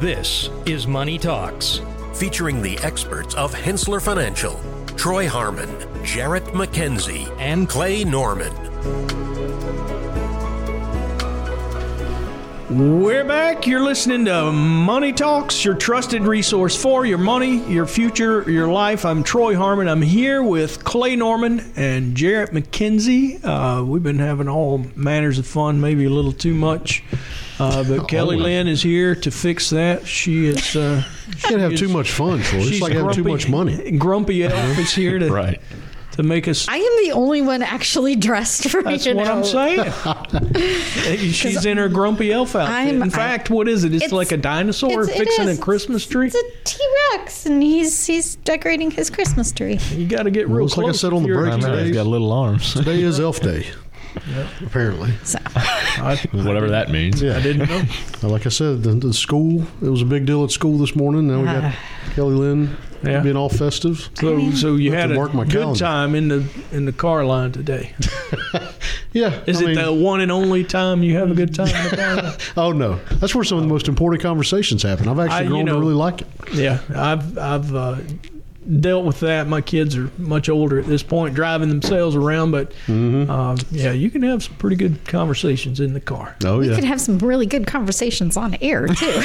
This is Money Talks. featuring the experts of Henssler Financial, Troy Harmon, Jarrett McKenzie, And Clay Norman. We're back. You're listening to Money Talks, your trusted resource for your money, your future, your life. I'm Troy Harmon. I'm here with Clay Norman and Jarrett McKenzie. Uh, we've been having all manners of fun, maybe a little too much. Uh, but Kelly Lynn is here to fix that. She is. Uh, Can't have is- too much fun, Troy. It's she's like having too much money. Grumpy Elf is here to Right. to make us. I am the only one actually dressed for That's you what know. I'm saying. She's in her grumpy elf outfit. I'm- in fact, what is it? It's, It's- like a dinosaur it's- it fixing a. Christmas tree. It's a T Rex, and he's he's decorating his Christmas tree. You got to get real close. like I said on the break today. he's got little arms. Today is Elf Day. Apparently. So Whatever that means. Yeah. I didn't know. Like I said, the, the school, it was a big deal at school this morning. Now we got Kelly Lynn Yeah. being all festive. So, so you had a mark my good calendar. time in the in the car line today. Yeah. Is I it mean- the one and only time you have a good time in the car line? Oh, no. That's where some of the most important conversations happen. I've actually I- you grown know- to really like it. Yeah, I've I've uh, dealt with that. My kids are much older at this point, driving themselves around. But Mm-hmm. uh, yeah, you can have some pretty good conversations in the car. Oh, we yeah. could have some really good conversations on air too.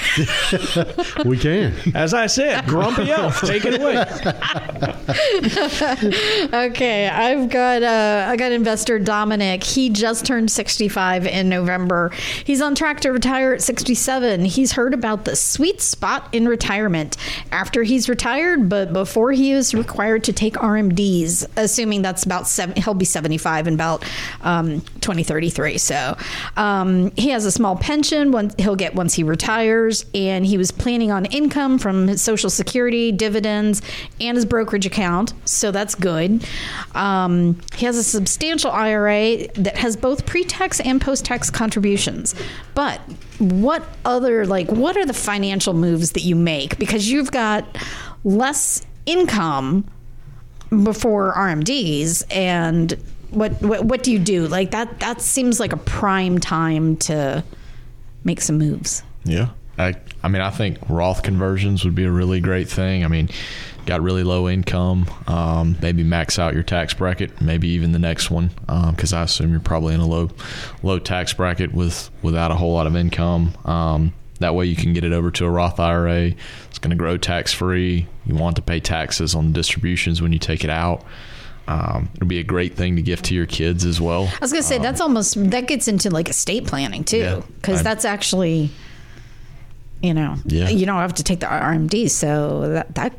we can. As I said, Grumpy Elf, take it away. okay, I've got uh, I got investor Dominic. He just turned 65 in November. He's on track to retire at 67. He's heard about the sweet spot in retirement after he's retired, but before he is required to take RMDs, assuming that's about seven. He'll be 75 in about um, 2033. So um, he has a small pension. He'll get once he retires, and he was planning on income from his Social Security, dividends, and his brokerage account. So that's good. Um, he has a substantial IRA that has both pre-tax and post-tax contributions. But what other like what are the financial moves that you make because you've got less income before RMDs and what, what what do you do? Like that that seems like a prime time to make some moves. Yeah. I, I mean, I think Roth conversions would be a really great thing. I mean, got really low income, um, maybe max out your tax bracket, maybe even the next one, because I assume you're probably in a low, low tax bracket with without a whole lot of income. Um, that way, you can get it over to a Roth IRA. It's going to grow tax free. You want to pay taxes on distributions when you take it out. Um, it'll be a great thing to gift to your kids as well. I was gonna say that's almost that gets into like estate planning Um, too, because I'm- that's actually, you know, Yeah. you don't have to take the RMD, so that that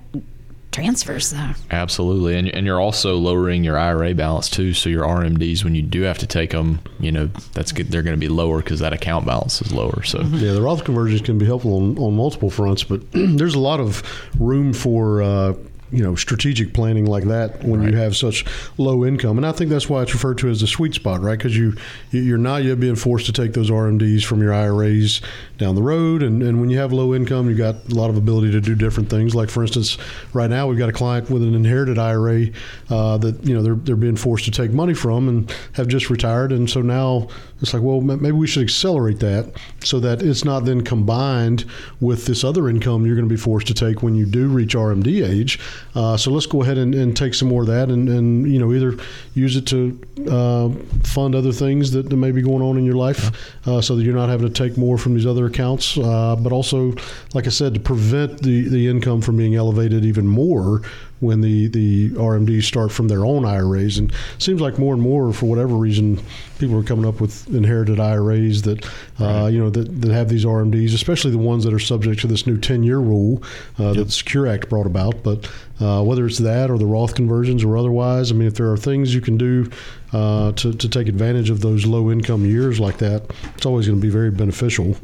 transfers that. Absolutely, and and you're also lowering your IRA balance too. So your RMDs, when you do have to take them, you know that's good. They're going to be lower because that account balance is lower. So Yeah, the Roth conversions can be helpful on, on multiple fronts, but there's a lot of room for uh, you know strategic planning like that when you have such low income, and I think that's why it's referred to as the sweet spot, right? Because you you're not yet being forced to take those RMDs from your IRAs down the road, and, and when you have low income, you've got a lot of ability to do different things. Like for instance, right now we've got a client with an inherited IRA uh, that you know they're they're being forced to take money from and have just retired, and so now it's like, well, maybe we should accelerate that so that it's not then combined with this other income you're going to be forced to take when you do reach RMD age. Uh, so let's go ahead and, and take some more of that, and, and you know either use it to uh, fund other things that, that may be going on in your life, uh, so that you're not having to take more from these other accounts, uh, but also, like I said, to prevent the the income from being elevated even more when the, the RMDs start from their own IRAs. And it seems like more and more, for whatever reason, people are coming up with inherited IRAs that, uh, you know, that, that have these RMDs, especially the ones that are subject to this new 10 year rule uh, that the Secure Act brought about. But uh, whether it's that or the Roth conversions or otherwise, I mean, if there are things you can do uh, to, to take advantage of those low income years like that, it's always going to be very beneficial.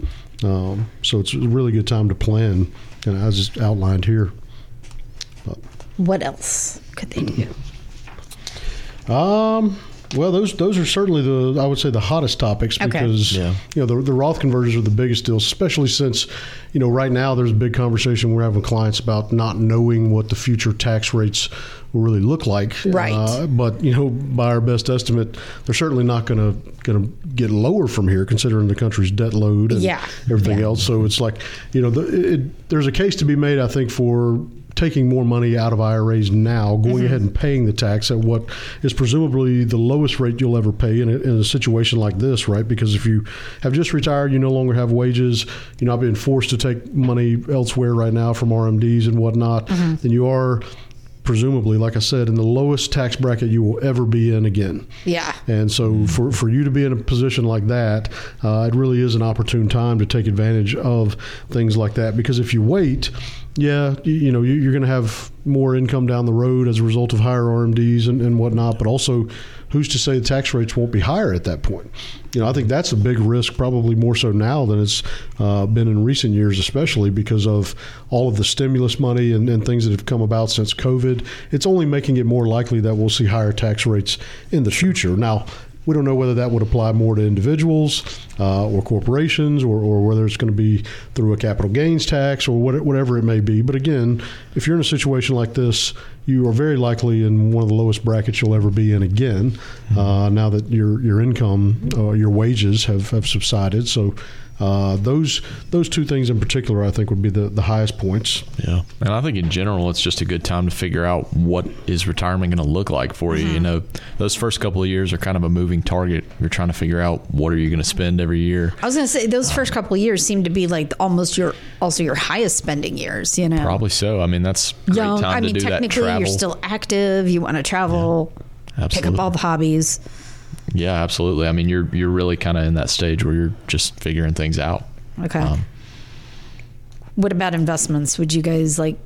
Um, so it's a really good time to plan, and as just outlined here. What else could they do? Um, Well, those those are certainly the I would say the hottest topics Okay. because Yeah. you know the, the Roth conversions are the biggest deals, especially since you know right now there's a big conversation we're having with clients about not knowing what the future tax rates will really look like. Right. Uh, but you know, by our best estimate, they're certainly not going to going to get lower from here, considering the country's debt load and Yeah. everything Yeah. else. So it's like you know, the, it, there's a case to be made, I think, for taking more money out of IRAs now, going Mm-hmm. ahead and paying the tax at what is presumably the lowest rate you'll ever pay in a, in a situation like this, right? Because if you have just retired, you no longer have wages, you're not being forced to take money elsewhere right now from RMDs and whatnot, Mm-hmm. then you are presumably, like I said, in the lowest tax bracket you will ever be in again. Yeah. And so, for, for you to be in a position like that, uh, it really is an opportune time to take advantage of things like that. Because if you wait, yeah, you, you know, you, you're going to have more income down the road as a result of higher RMDs and, and whatnot. But also, who's to say the tax rates won't be higher at that point? You know, I think that's a big risk, probably more so now than it's uh, been in recent years, especially because of all of the stimulus money and, and things that have come about since COVID. It's only making it more likely that we'll see higher tax rates in the future. Now, we don't know whether that would apply more to individuals uh, or corporations or, or whether it's going to be through a capital gains tax or what, whatever it may be. But again, if you're in a situation like this, you are very likely in one of the lowest brackets you'll ever be in again uh, now that your, your income, uh, your wages have, have subsided. So uh, those those two things in particular, I think, would be the, the highest points. Yeah, and I think in general, it's just a good time to figure out what is retirement going to look like for you. You know, those first couple of years are kind of a moving target. You're trying to figure out what are you going to spend every year. I was going to say those first couple of years seem to be like almost your also your highest spending years. You know, Probably so. I mean, that's young. I mean, technically, you're still active. You want to travel, pick up all the hobbies. Yeah, absolutely. I mean, you're you're really kind of in that stage where you're just figuring things out. Okay. Um, what about investments? Would you guys like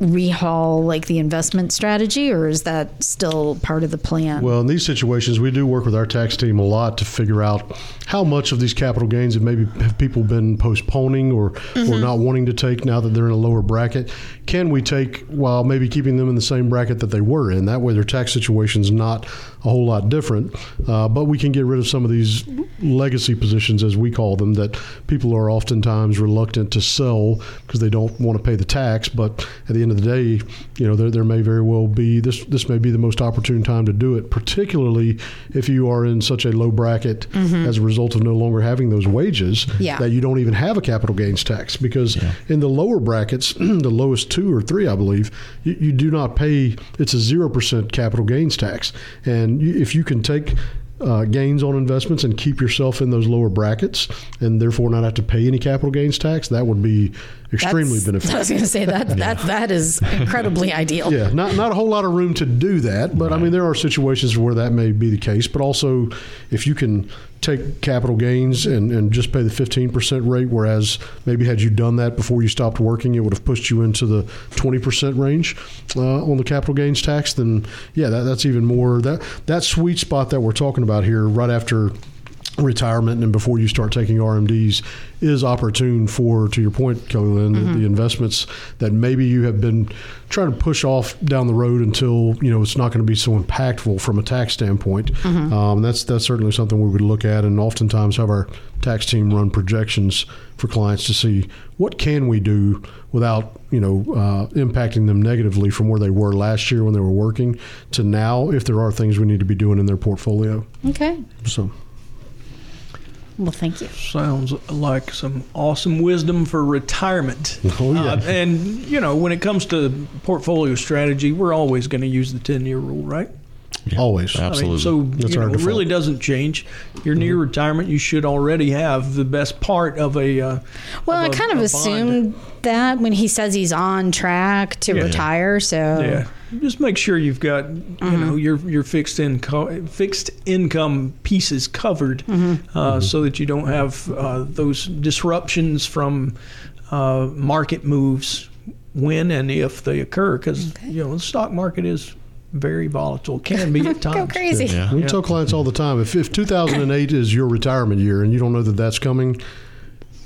rehaul like the investment strategy, or is that still part of the plan? Well, in these situations, we do work with our tax team a lot to figure out how much of these capital gains have maybe have people been postponing or or mm-hmm. not wanting to take now that they're in a lower bracket. Can we take while maybe keeping them in the same bracket that they were in? That way, their tax situation's not a whole lot different. Uh, but we can get rid of some of these legacy positions, as we call them, that people are oftentimes reluctant to sell because they don't want to pay the tax. But at the end of the day, you know, there, there may very well be this. This may be the most opportune time to do it, particularly if you are in such a low bracket as a result of no longer having those wages Yeah. that you don't even have a capital gains tax. Because in the lower brackets, the lowest two or three, I believe, you, you do not pay. It's a zero percent capital gains tax, and you, if you can take uh, gains on investments and keep yourself in those lower brackets, and therefore not have to pay any capital gains tax, that would be extremely That's- beneficial. I was going to say that that that is incredibly ideal. Yeah, not not a whole lot of room to do that, but I mean there are situations where that may be the case. But also, if you can take capital gains and, and just pay the fifteen percent rate, whereas maybe had you done that before you stopped working, it would have pushed you into the twenty percent range uh, on the capital gains tax. Then yeah, that, that's even more that that sweet spot that we're talking about here, right after retirement and before you start taking RMDs is opportune for, to your point, Kelly Lynn, the, the investments that maybe you have been trying to push off down the road until you know it's not going to be so impactful from a tax standpoint. Um, that's that's certainly something we would look at, and oftentimes have our tax team run projections for clients to see what can we do without you know uh, impacting them negatively from where they were last year when they were working to now if there are things we need to be doing in their portfolio. Okay. So. Well, thank you. Sounds like some awesome wisdom for retirement. Oh, yeah. Uh, and, you know, when it comes to portfolio strategy, we're always going to use the 10 year rule, right? Always. I mean, Absolutely. so That's you know, it really doesn't change. You're near retirement. You should already have the best part of a. Uh, Well, I of a- kind of a bond. assumed that when he says he's on track to Yeah. retire. So Yeah, just make sure you've got Mm-hmm. you know your your fixed income fixed income pieces covered, Mm-hmm. uh, so that you don't have uh, those disruptions from uh, market moves when and if they occur. Because you know the stock market is very volatile, can be at times. go crazy. Yeah. We tell clients all the time if, if 2008 is your retirement year and you don't know that that's coming,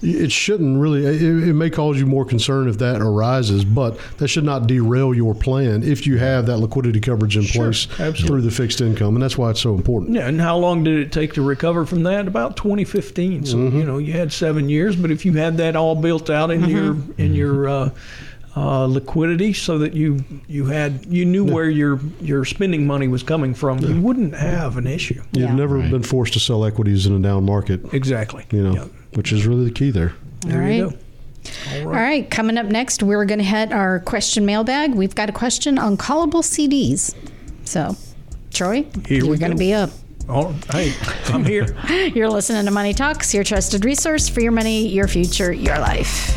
it shouldn't really. It, it may cause you more concern if that arises, but that should not derail your plan if you have that liquidity coverage in Sure, place absolutely. through the fixed income, and that's why it's so important. Yeah, and how long did it take to recover from that? About 2015. So Mm-hmm. you know you had seven years, but if you had that all built out in your in your uh, uh, liquidity, so that you you had you knew where your your spending money was coming from, you wouldn't have an issue. You've Yeah. never Right. been forced to sell equities in a down market, Exactly. you know, Yeah. which is really the key there. There All you right. go. All All right. right, coming up next, we're going to hit our question mailbag. We've got a question on callable CDs. So, Troy, Here we you're going to be up. Oh, hey, I'm here. You're listening to Money Talks, your trusted resource for your money, your future, your life.